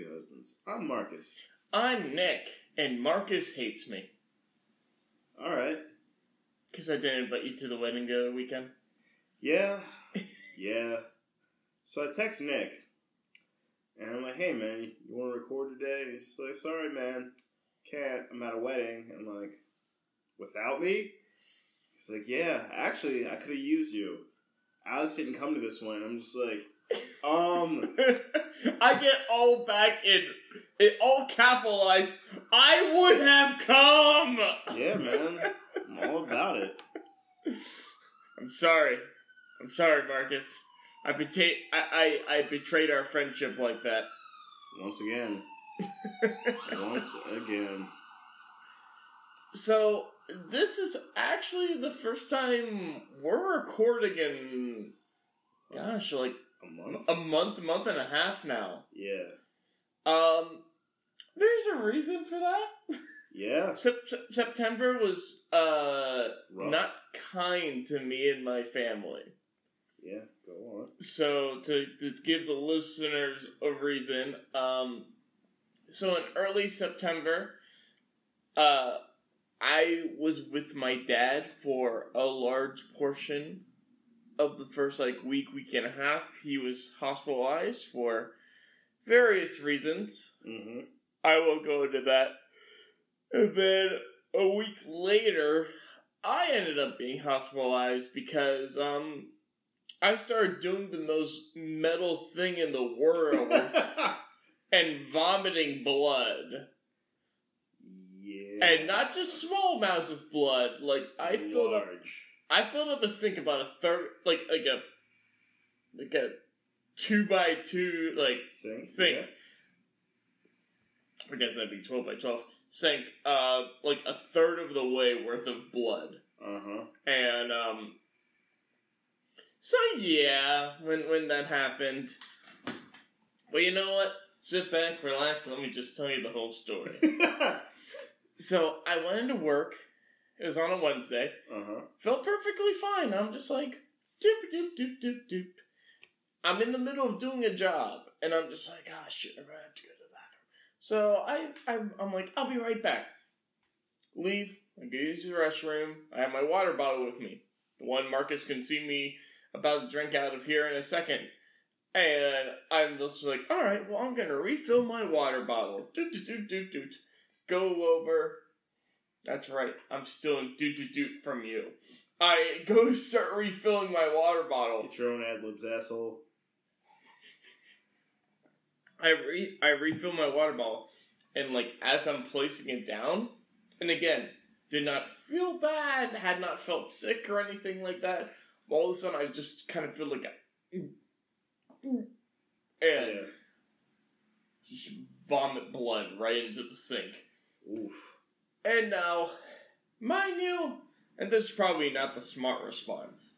up, everybody? We are the Trophy Husbands. I'm Marcus. I'm Nick, and Marcus hates me All right. because I didn't invite you to the wedding the other weekend. Yeah. Yeah. So I text Nick, and I'm like, "Hey, man, you want to record today?" And he's just like, "Sorry, man, can't. I'm at a wedding." I'm like, "Without me?" He's like, "Yeah, actually, I could have used you. Alex didn't come to this one." I'm just like, "Um, I get all back in, it all capitalized. I would have come. yeah, man, I'm all about it." I'm sorry. I'm sorry, Marcus. I betrayed. I, I I betrayed our friendship like that. Once again, once again. So this is actually the first time we're recording in, gosh, like A month? a month, month and a half now. Yeah. Um, there's a reason for that. Yeah. Sep- September was uh Rough. not kind to me and my family. Yeah, go on. So to, to give the listeners a reason, um, so in early September, uh, I was with my dad for a large portion of the first like week, week and a half. He was hospitalized for various reasons. Mm-hmm. I will go into that. And then a week later, I ended up being hospitalized because um I started doing the most metal thing in the world and vomiting blood. yeah. And not just small amounts of blood. Like I filled up Large. I filled up a sink about a third like like a like a two by two like Sink. sink. I guess that'd be twelve by twelve. Sink uh like a third of the way worth of blood. Uh huh. And um So yeah, when when that happened. Well you know what? Sit back, relax, and let me just tell you the whole story. so I went into work. It was on a Wednesday. uh huh. Felt perfectly fine. I'm just like doop doop doop doop doop. I'm in the middle of doing a job, and I'm just like, ah, shit, I have to go to the bathroom. So I, I, I'm like, I'll be right back. Leave. I go use the restroom. I have my water bottle with me. The one Marcus can see me about to drink out of here in a second. And I'm just like, all right, well, I'm gonna refill my water bottle. Doot doot doot doot doot. Go over. That's right. I'm still in doot doot doot from you. I go to start refilling my water bottle. Get your own ad libs, asshole. I re I refill my water bottle, and like as I'm placing it down, and again, did not feel bad, had not felt sick or anything like that. All of a sudden, I just kind of feel like a, and Yeah. just vomit blood right into the sink. Oof. And now, mind you, and this is probably not the smart response.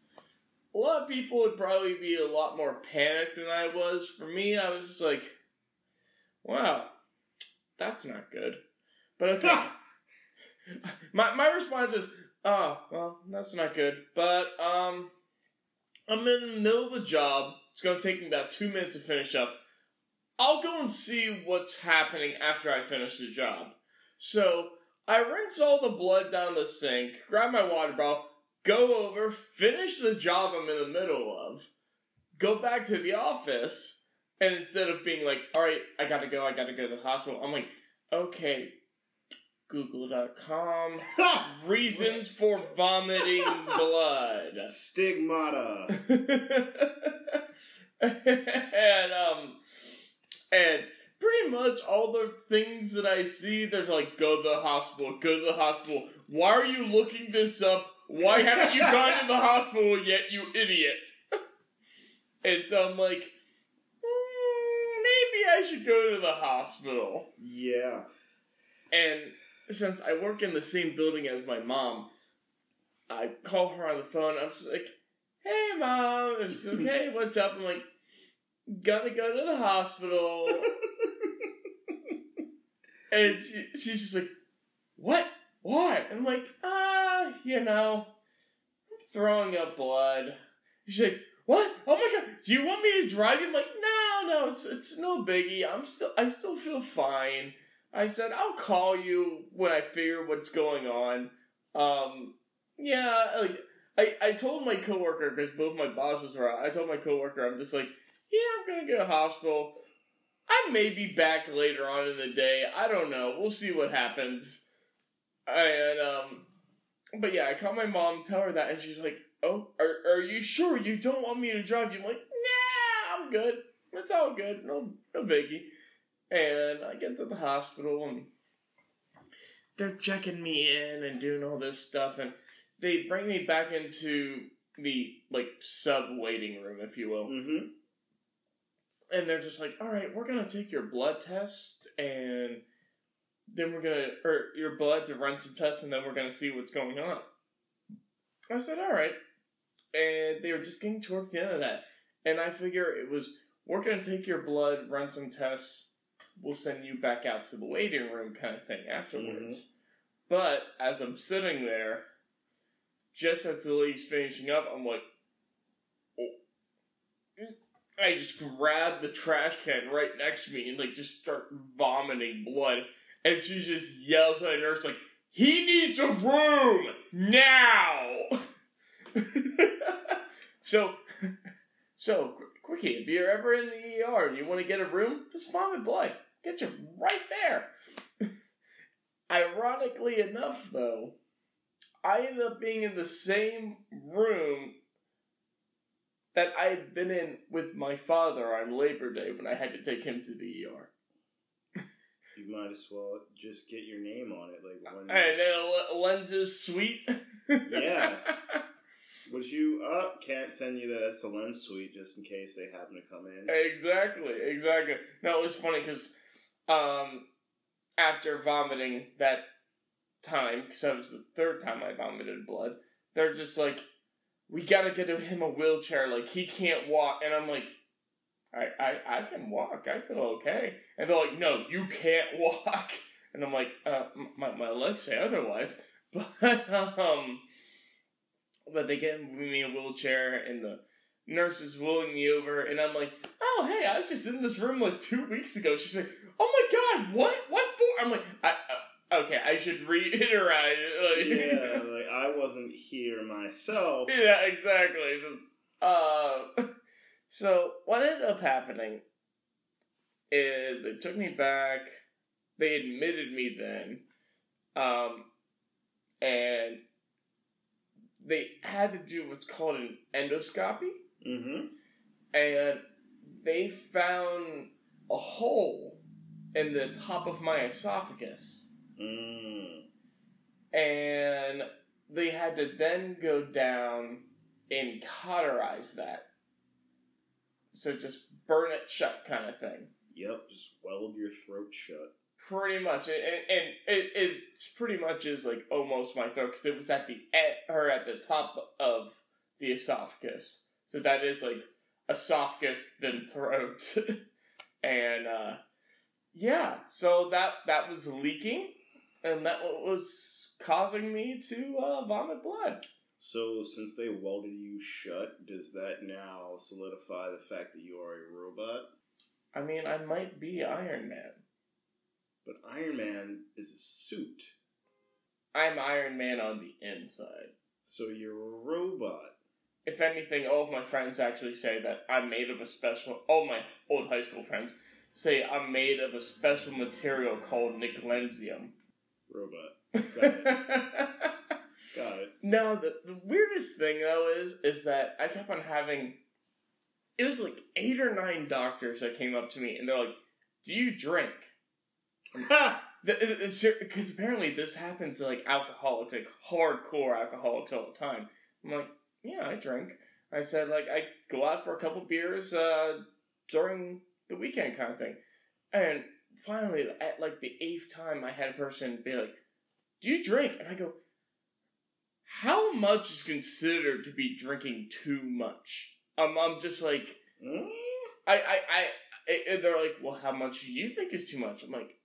A lot of people would probably be a lot more panicked than I was. For me, I was just like, wow, that's not good. But okay. my, my response is, oh, well, that's not good. But, um, I'm in the middle of a job. It's going to take me about two minutes to finish up. I'll go and see what's happening after I finish the job. So, I rinse all the blood down the sink, grab my water bottle, go over, finish the job I'm in the middle of, go back to the office, and instead of being like, alright, I gotta go, I gotta go to the hospital, I'm like, okay, google.com, reasons for vomiting blood. Stigmata. and um and pretty much all the things that I see, there's like go to the hospital, go to the hospital. Why are you looking this up? Why haven't you gone to the hospital yet, you idiot? and so I'm like, "Mm, maybe I should go to the hospital. Yeah. And since I work in the same building as my mom, I call her on the phone. I'm just like, "Hey, mom," and she says, "Hey, what's up?" I'm like, "Gonna go to the hospital." and she, she's just like, "What? Why?" I'm like, "Ah, you know, I'm throwing up blood." She's like, what? Oh my god, do you want me to drive you? I'm like, no, no, it's it's no biggie. I'm still I still feel fine. I said I'll call you when I figure what's going on. Um, yeah, like I I told my coworker because both my bosses were out. I told my coworker I'm just like, yeah, I'm gonna go to hospital. I may be back later on in the day. I don't know. We'll see what happens. And um, but yeah, I called my mom, tell her that, and she's like, "Oh, are are you sure you don't want me to drive you?" I'm like, "Nah, I'm good. It's all good. No, no biggie." And I get to the hospital and they're checking me in and doing all this stuff, and they bring me back into the like sub waiting room, if you will. Mm-hmm. And they're just like, "All right, we're gonna take your blood test and." then we're gonna or your blood to run some tests and then we're gonna see what's going on. I said, all right. And they were just getting towards the end of that. And I figure it was we're gonna take your blood, run some tests, we'll send you back out to the waiting room kind of thing afterwards. Mm-hmm. But as I'm sitting there, just as the lady's finishing up, I'm like. I just grab the trash can right next to me and like just start vomiting blood and she just yells at the nurse like, "He needs a room now!" so, so quickie, if you're ever in the ER and you want to get a room, just vomit blood. Get you right there. Ironically enough, though, I ended up being in the same room that I had been in with my father on Labor Day when I had to take him to the ER you might as well just get your name on it. Like when and then lenses suite. yeah. Would you uh can't send you the that's the lens suite just in case they happen to come in. Exactly, exactly. No, it was funny because um after vomiting that time, because that was the third time I vomited blood, they're just like, we gotta get him a wheelchair. Like he can't walk, and I'm like, I, I, I can walk. I feel okay. And they're like, no, you can't walk. And I'm like, uh, my, my legs say otherwise. But, um, but they get me a wheelchair and the nurse is wheeling me over. And I'm like, oh, hey, I was just in this room like two weeks ago. She's like, oh my God, what? What for? I'm like, I, uh, okay, I should reiterate. Like, yeah, I wasn't here myself. Yeah, exactly. Just, uh, so what ended up happening is they took me back. They admitted me then, um, and they had to do what's called an endoscopy. Mm-hmm. And they found a hole in the top of my esophagus. Mm. And they had to then go down and cauterize that. So just burn it shut, kind of thing. Yep, just weld your throat shut. Pretty much, and, and it it's pretty much is like almost my throat because it was at the end or at the top of the esophagus. So that is like esophagus then throat, and uh, yeah, so that that was leaking, and that was causing me to uh, vomit blood. So, since they welded you shut, does that now solidify the fact that you are a robot? I mean, I might be Iron Man. But Iron Man is a suit. I'm Iron Man on the inside. So you're a robot. If anything, all of my friends actually say that I'm made of a special. All my old high school friends say I'm made of a special material called Nickelensium. Robot. Got it. No, the, the weirdest thing though is is that I kept on having it was like eight or nine doctors that came up to me and they're like, "Do you drink?" Because apparently this happens to like alcoholics, like hardcore alcoholics all the time. I'm like, yeah, I drink. I said like I go out for a couple beers uh, during the weekend kind of thing, and finally at like the eighth time, I had a person be like, "Do you drink?" And I go, how much is considered to be drinking too much? Um, I'm just like, mm? I, I, I, they're like, well, how much do you think is too much? I'm like,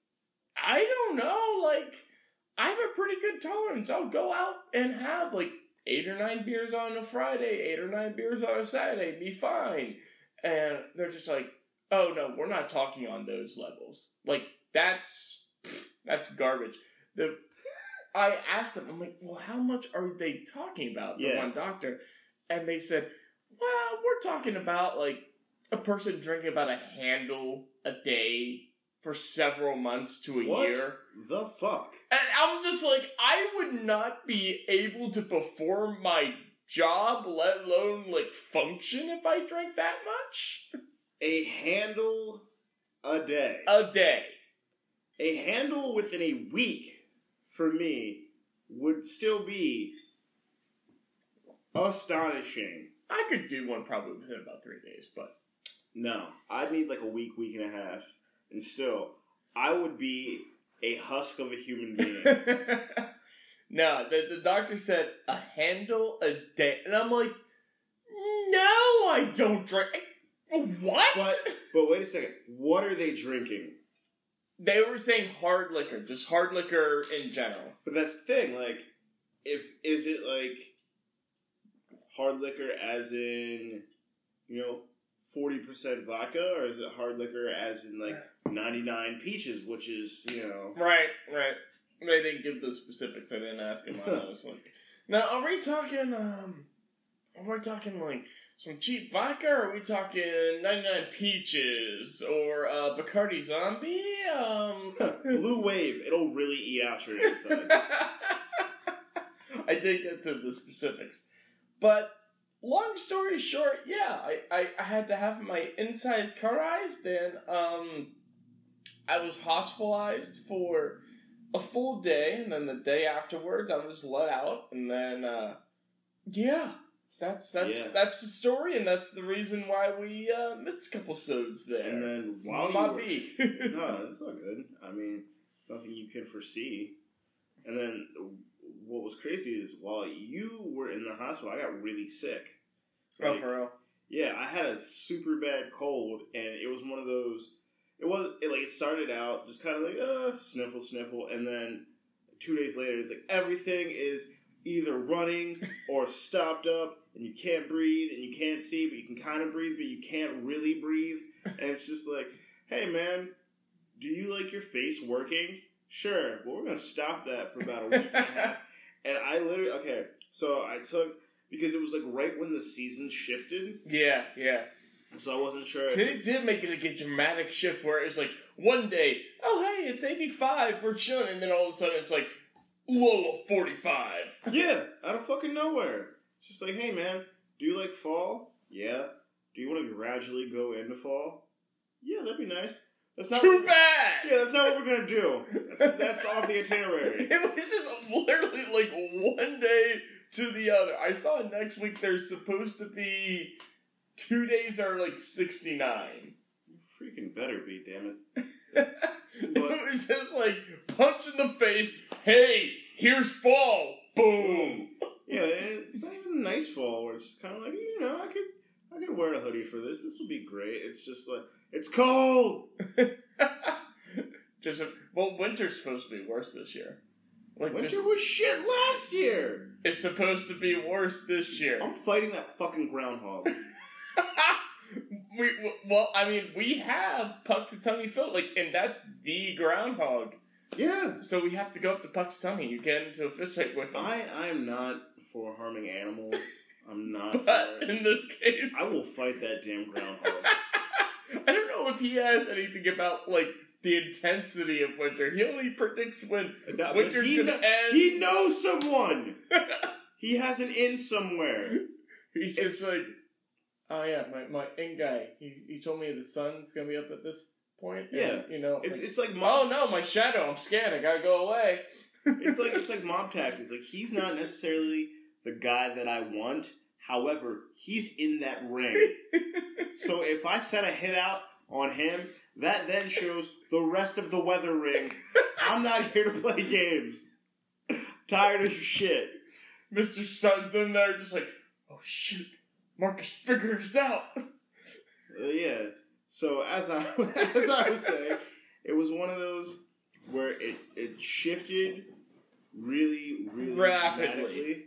I don't know. Like, I have a pretty good tolerance. I'll go out and have like eight or nine beers on a Friday, eight or nine beers on a Saturday, be fine. And they're just like, oh no, we're not talking on those levels. Like that's that's garbage. The I asked them, I'm like, well, how much are they talking about? The Yeah. one doctor, and they said, well, we're talking about like a person drinking about a handle a day for several months to a What? year. The fuck? And I'm just like, I would not be able to perform my job, let alone like function if I drank that much A handle a day. a day. a handle within a week for me would still be astonishing. I could do one probably within about three days, but No, I'd need like a week, week and a half, and still, I would be a husk of a human being. no, the, the doctor said a handle a day, and I'm like, no, I don't drink. What? but but wait a second, what are they drinking? they were saying hard liquor, just hard liquor in general. But that's the thing, like, if is it like hard liquor as in you know forty percent vodka, or is it hard liquor as in like ninety nine peaches, which is you know Right, right. They didn't give the specifics. I didn't ask him on those ones. Now, are we talking? Um, are we talking like some cheap vodka? Or are we talking ninety nine peaches or uh, Bacardi Zombie? Um, blue wave. It'll really eat out your inside. I did get to the specifics, but long story short, yeah, I, I, I had to have my insides cauterized, and um, I was hospitalized for a full day, and then the day afterwards, I was let out, and then uh, yeah, that's that's Yeah. that's the story, and that's the reason why we uh, missed a couple sods there. and then while Might were, be. no, it's not good. I mean, it's nothing you can foresee. And then what was crazy is while you were in the hospital, I got really sick. oh, for real. Yeah, I had a super bad cold, and it was one of those. It was it like it started out just kind of like uh sniffle sniffle, and then two days later it's like everything is either running or stopped up, and you can't breathe, and you can't see, but you can kind of breathe, but you can't really breathe, and it's just like, hey man, do you like your face working? Sure. Well, we're gonna stop that for about a week and a half. And I literally okay, so I took because it was like right when the season shifted. Yeah, yeah. So I wasn't sure. It did make it like a dramatic shift where it's like one day, oh hey, it's eighty five, we're chilling, and then all of a sudden it's like low of forty five. yeah, out of fucking nowhere. It's just like, hey man, do you like fall? Yeah. Do you want to gradually go into fall? Yeah, that'd be nice. That's not. Too bad. Yeah, that's not what we're gonna do. That's, that's off the itinerary. It was just literally like one day to the other. I saw next week there's supposed to be two days are like sixty nine. Freaking better be, damn it. it was just like punch in the face. Hey, here's fall. Boom. Yeah, it's not even a nice fall where it's just kind of like you know I could I could wear a hoodie for this. This would be great. It's just like it's cold. Just well, winter's supposed to be worse this year. Like Winter this, was shit last year. it's supposed to be worse this year. I'm fighting that fucking groundhog. we well, I mean, we have Punxsutawney Phil, like, and that's the groundhog. Yeah, So we have to go up to Punxsutawney. You get into a fist fight with him. I I am not for harming animals. I'm not. but for it. in this case, I will fight that damn groundhog. I don't know if he has anything about like the intensity of winter. He only predicts when No, but winter's gonna kno- end. He knows someone. he has an in somewhere. He's just like, oh yeah, my my in guy. He he told me the sun's gonna be up at this point. and, Yeah. you know. It's like, it's like oh no, my shadow. I'm scared. I gotta go away. It's like it's like mob tactics. Like he's not necessarily the guy that I want. However, he's in that ring. So if I set a hit out on him, that then shows the rest of the weather ring. I'm not here to play games. Tired of shit. Mr. Sun's in there, just like, oh shoot, Marcus figured us out. Uh, yeah. So as I as I was saying, it was one of those where it it shifted really really Rapidly. dramatically.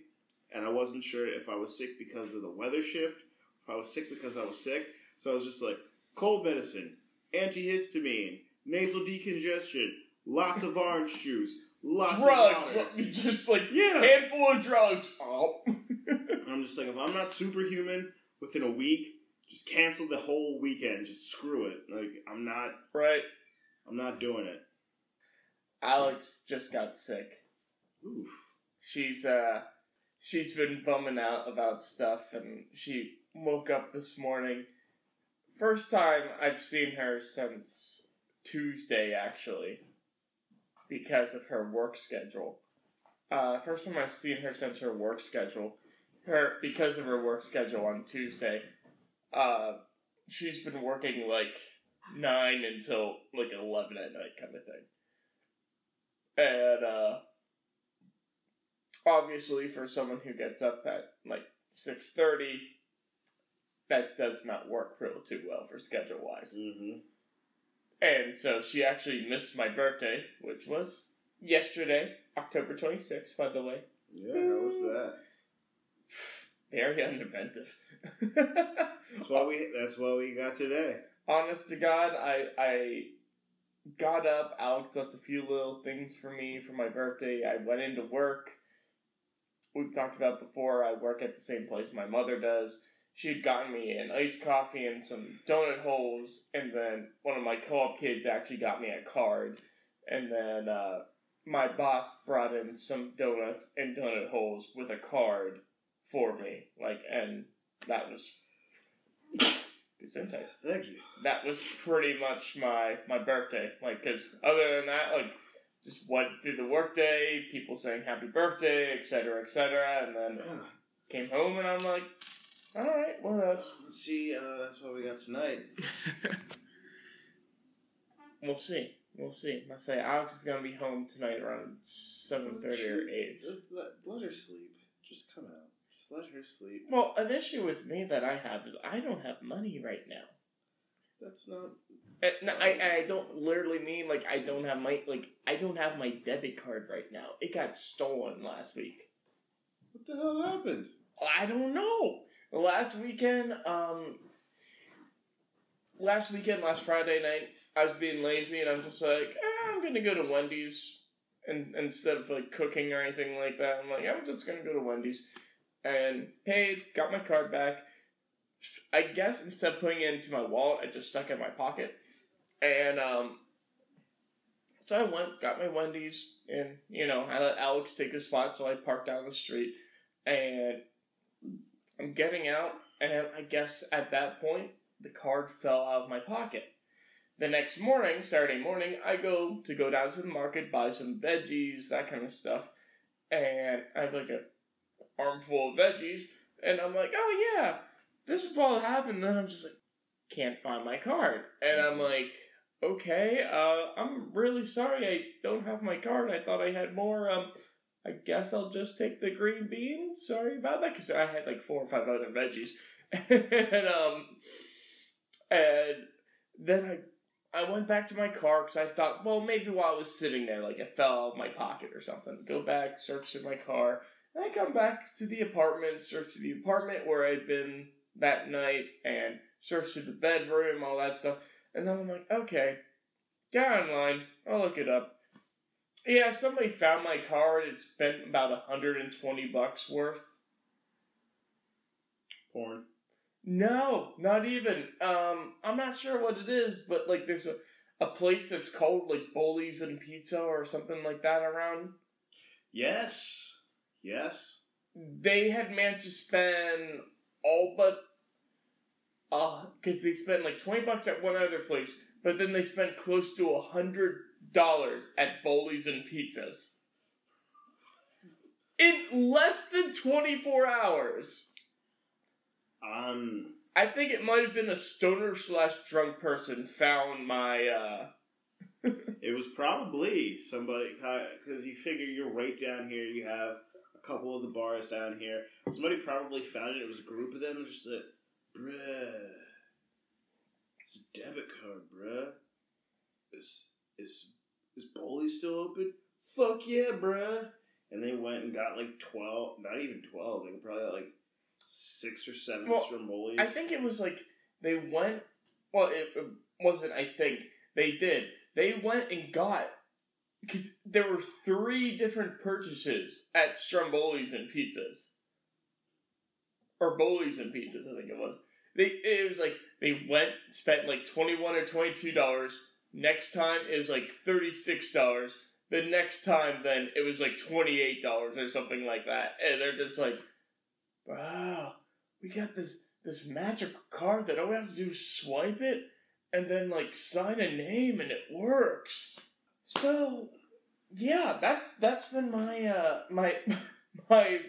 And I wasn't sure if I was sick because of the weather shift, if I was sick because I was sick. So I was just like, cold medicine, antihistamine, nasal decongestion, lots of orange juice, lots drugs, of water. just like Yeah. handful of drugs. Oh. I'm just like, if I'm not superhuman within a week, just cancel the whole weekend. Just screw it. Like I'm not, right. I'm not doing it. Alex just got sick. Oof. She's uh she's been bumming out about stuff and she woke up this morning. First time I've seen her since Tuesday actually because of her work schedule. Uh first time I've seen her since her work schedule. Her because of her work schedule on Tuesday. Uh she's been working like nine until like eleven at night kind of thing. And uh obviously for someone who gets up at like 6.30 that does not work real too well for schedule wise Mm-hmm. and so she actually missed my birthday which was yesterday october 26th by the way Yeah. How was that? very uninventive That's why we. That's what we got today. honest to god i i got up alex left a few little things for me for my birthday i went into work we've talked about before i work at the same place my mother does she had gotten me an iced coffee and some donut holes and then one of my co-op kids actually got me a card and then uh, my boss brought in some donuts and donut holes with a card for me like and that was Gesundheit Thank you. that was pretty much my my birthday. Like, because other than that, like, just went through the workday, people saying happy birthday, etc., etc., and then came home and I'm like, all right, what else? Let's see. Uh, that's what we got tonight. We'll see. We'll see. I say Alex is gonna be home tonight around seven thirty or eight. Let her sleep. Just come out. Just let her sleep. Well, an issue with me that I have is I don't have money right now. That's not. And no, I I don't literally mean like I don't have my like I don't have my debit card right now. It got stolen last week. What the hell happened? I don't know. Last weekend, um, last weekend, last Friday night, I was being lazy and I'm just like, eh, I'm gonna go to Wendy's, and instead of like cooking or anything like that, I'm like, I'm just gonna go to Wendy's, and paid, got my card back. I guess instead of putting it into my wallet, I just stuck it in my pocket, and um, so I went, got my Wendy's, and you know, I let Alex take the spot, so I parked down the street, and I'm getting out, and I guess at that point, the card fell out of my pocket. The next morning, Saturday morning, I go to go down to the market, buy some veggies, that kind of stuff, and I have like a armful of veggies, and I'm like, oh yeah, this is all happened. and then I'm just like, can't find my card, and I'm like, okay, uh, I'm really sorry, I don't have my card. I thought I had more. Um, I guess I'll just take the green bean. Sorry about that, because I had like four or five other veggies, and um, and then I I went back to my car because I thought, well, maybe while I was sitting there, like it fell out of my pocket or something. Go back, search in my car, and I come back to the apartment, search to the apartment where I'd been that night, and search through the bedroom, all that stuff. And then I'm like, okay, get online, I'll look it up. Yeah, somebody found my card. It's been about 120 bucks worth. Porn. No, not even. Um, I'm not sure what it is, but like there's a, a place that's called like Bullies and Pizza or something like that around. Yes. Yes. They had managed to spend all but uh because they spent like 20 bucks at one other place, but then they spent close to a hundred dollars at Bullies and Pizzas. In less than 24 hours. Um. I think it might have been a stoner slash drunk person found my uh It was probably somebody because you figure you're right down here. You have a couple of the bars down here. Somebody probably found it. It was a group of them. Just said, "Bruh, it's a debit card, bruh. Is is is Bowley still open? Fuck yeah, bruh. and they went and got like twelve, not even twelve. They probably got like six or seven Well, Strombolis. I think it was like they went. Well, it, it wasn't. I think they did. They went and got because there were three different purchases at Stromboli's and pizzas, or Boli's and pizzas. I think it was. They it was like they went spent like twenty one or twenty two dollars. Next time it was like thirty six dollars. The next time then it was like twenty eight dollars or something like that, and they're just like, wow, we got this this magic card that all we have to do is swipe it and then like sign a name and it works. So yeah, that's that's been my uh my my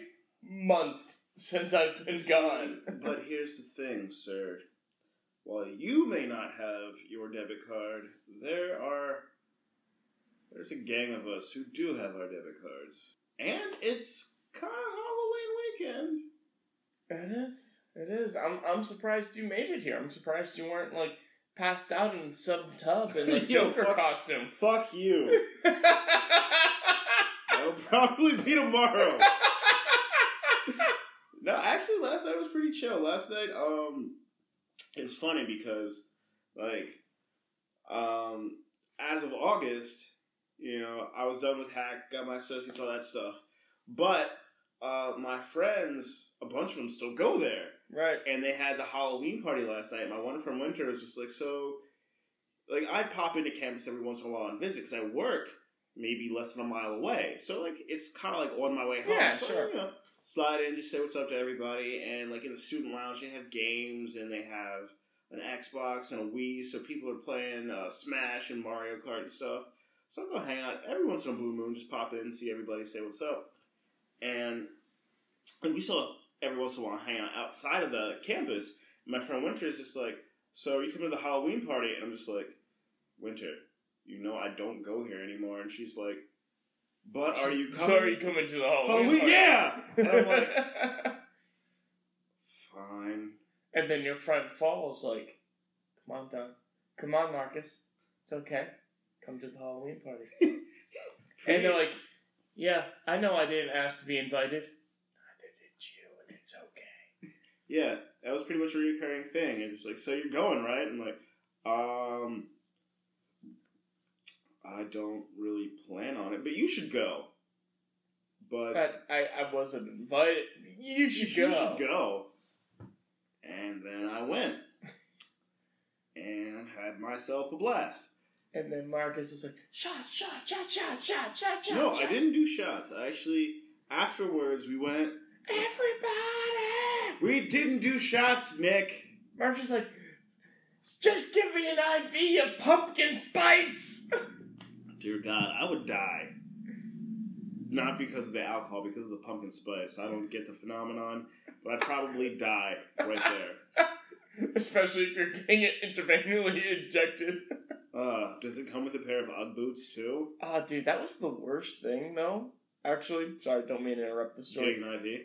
month since I've been gone. but here's the thing, sir. While you may not have your debit card, there are there's a gang of us who do have our debit cards, and it's kind of Halloween weekend. It is. It is. I'm I'm surprised you made it here. I'm surprised you weren't like passed out in some tub in like Yo, Joker fuck- costume. Fuck you. That'll probably be tomorrow. no, actually, last night was pretty chill. Last night, um, it's funny because, like, um, as of August, you know, I was done with HACC, got my associates, all that stuff. But uh, my friends, a bunch of them still go there right. and they had the Halloween party last night. My one from Winter was just like, so, like, I pop into campus every once in a while and visit because I work maybe less than a mile away. So, like, it's kind of like on my way home. Yeah, So, sure. You know, slide in, just say what's up to everybody. And, like, in the student lounge, they have games and they have an Xbox and a Wii. So, people are playing uh, Smash and Mario Kart and stuff. So, I go hang out every once in a blue moon, just pop in, see everybody, say what's up. And, and we saw every once in a while hang out outside of the campus. My friend Winter is just like, "So are you coming to the Halloween party?" And I'm just like, "Winter, you know I don't go here anymore." And she's like, "But are you coming?" So are you coming to the Halloween? Halloween, party? yeah. And I'm like, "Fine." and then your friend falls like, "Come on down, come on, Marcus, it's okay. Come to the Halloween party." and they're like, "Yeah, I know I didn't ask to be invited. Neither did you, and it's okay." "Yeah, that was pretty much a recurring thing." And just like, "So you're going, right?" And I'm like, "Um, I don't really plan on it, but you should go." But But I, I wasn't invited. You should you go. You should go. And then I went and had myself a blast. And then Marcus is like, "Shot, shot, shot, shot, shot, shot, shot." No, I didn't do shots. I actually, afterwards, we went. Everybody. We didn't do shots, Nick. Marcus is like, "Just give me an IV of pumpkin spice." Dear God, I would die. Not because of the alcohol, because of the pumpkin spice. I don't get the phenomenon, but I'd probably die right there. Especially if you're getting it intravenously injected. Uh, does it come with a pair of Ugg boots too? Oh, dude, that was the worst thing, though. Actually, sorry, don't mean to interrupt the story. Getting an IV.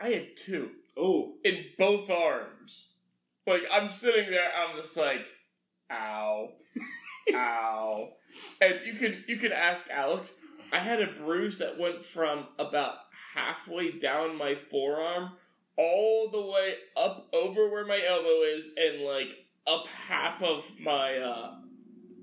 I had two Oh, in both arms. Like, I'm sitting there, I'm just like, ow, ow. And you can you can ask Alex. I had a bruise that went from about halfway down my forearm all the way up over where my elbow is and like up half of my uh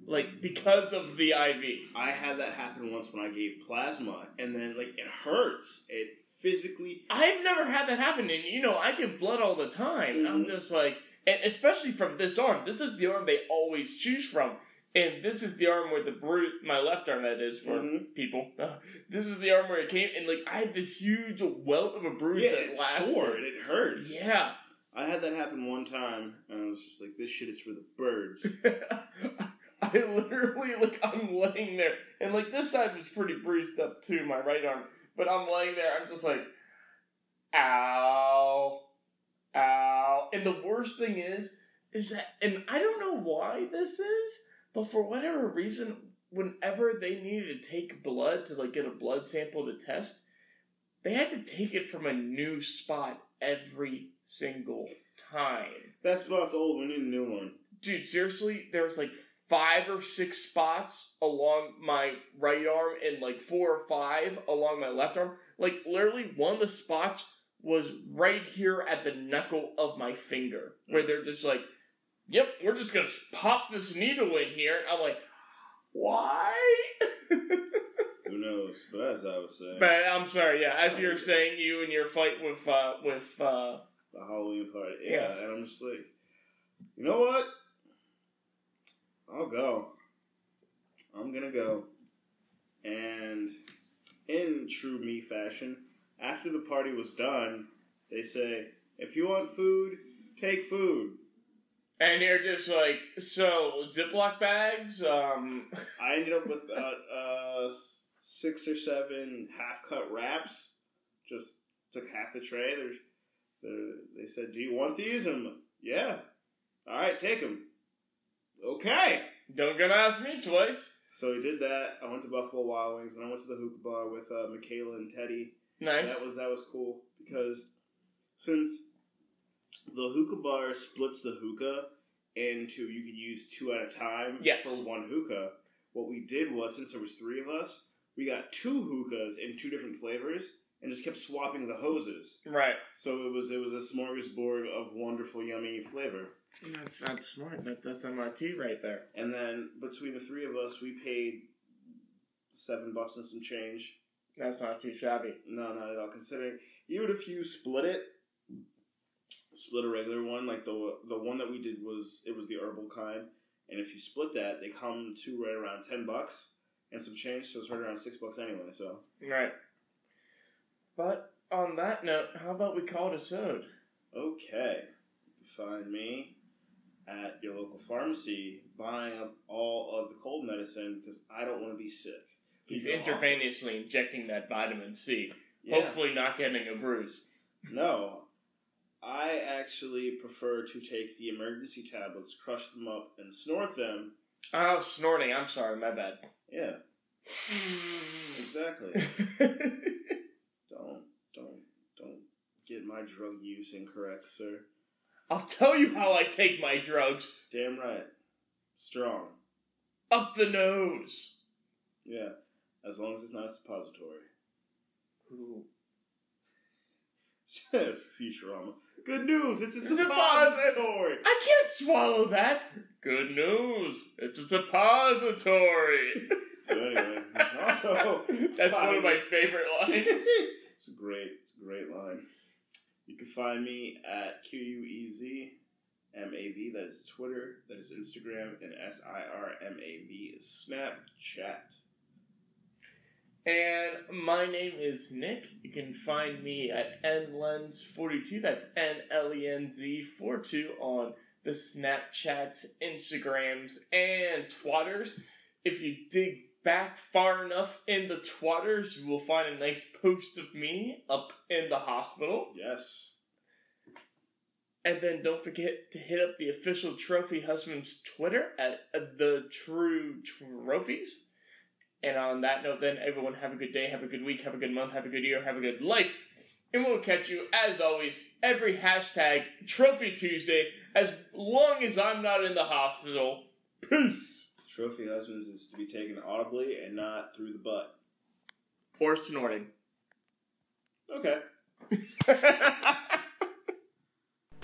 like because of the IV. I had that happen once when I gave plasma, and then like it hurts. It physically. I've never had that happen, and you know I give blood all the time. I'm Mhm. just like, and especially from this arm. This is the arm they always choose from, and this is the arm where the bruise, my left arm that is for Mhm. people. this is the arm where it came, and like I had this huge welt of a bruise Yeah, that lasted. sore and it hurts. Yeah. I had that happen one time, and I was just like, "This shit is for the birds." I literally like I'm laying there, and like this side was pretty bruised up too, my right arm. But I'm laying there, I'm just like, ow, ow. And the worst thing is, is that, and I don't know why this is, but for whatever reason, whenever they needed to take blood to like get a blood sample to test, they had to take it from a new spot every single time that spot's old. We need a new one. dude, seriously, there was like five or six spots along my right arm and like four or five along my left arm. Like literally one of the spots was right here at the knuckle of my finger. Where they're just like, Yep, we're just gonna pop this needle in here. And I'm like, why? Who knows? But as I was saying, but I'm sorry, yeah, as you're saying, you and your fight with uh with uh the Halloween party. Yeah, Yes. and I'm just like, you know what? I'll go. I'm gonna go. And in true me fashion, after the party was done, they say, if you want food, take food. And you're just like, so Ziploc bags, um I ended up with about uh, six or seven half cut wraps. Just took half the tray. There's, there, they said, "Do you want these?" And I'm like, "Yeah." All right, take them. Okay. don't gonna ask me twice. So we did that. I went to Buffalo Wild Wings, and I went to the hookah bar with uh, Michaela and Teddy. Nice. That was that was cool because since the hookah bar splits the hookah into you can use two at a time Yes. for one hookah. What we did was since there was three of us, we got two hookahs in two different flavors and just kept swapping the hoses. Right. So it was it was a smorgasbord of wonderful, yummy flavor. That's that's smart. That, that's MRT right there. And then between the three of us, we paid seven bucks and some change. That's not too shabby. No, not at all. Considering even if you split it, split a regular one, like the the one that we did was it was the herbal kind, and if you split that, they come to right around ten bucks and some change, so it's right around six bucks anyway. So Right. But on that note, how about we call it a sode? okay, you can find me at your local pharmacy buying up all of the cold medicine because I don't want to be sick. He's Be awesome. intravenously injecting that vitamin C. Yeah. Hopefully not getting a bruise. No, I actually prefer to take the emergency tablets, crush them up, and snort them. Oh, snorting. I'm sorry, my bad. Yeah, exactly. don't, don't, don't get my drug use incorrect, sir. I'll tell you how I take my drugs. Damn right. Strong. Up the nose. Yeah, as long as it's not a suppository. Ooh. Futurama. Good news, it's a It's a suppository. I can't swallow that. Good news. It's a suppository. So anyway, also That's one of my favorite lines. it's a great, it's a great line. You can find me at Q U E Z M A V. That is Twitter. That is Instagram, and S I R M A V is Snapchat. And my name is Nick. You can find me at nlenz42. That's N L E N Z 42 on the Snapchats, Instagrams, and Twatters. If you dig back far enough in the Twatters, you will find a nice post of me up in the hospital. Yes. And then don't forget to hit up the official Trophy Husband's Twitter at the True Trophies. And on that note, then everyone have a good day, have a good week, have a good month, have a good year, have a good life. And we'll catch you as always every hashtag Trophy Tuesday as long as I'm not in the hospital. Peace. Trophy Husbands is to be taken audibly and not through the butt. Or snorting. Okay.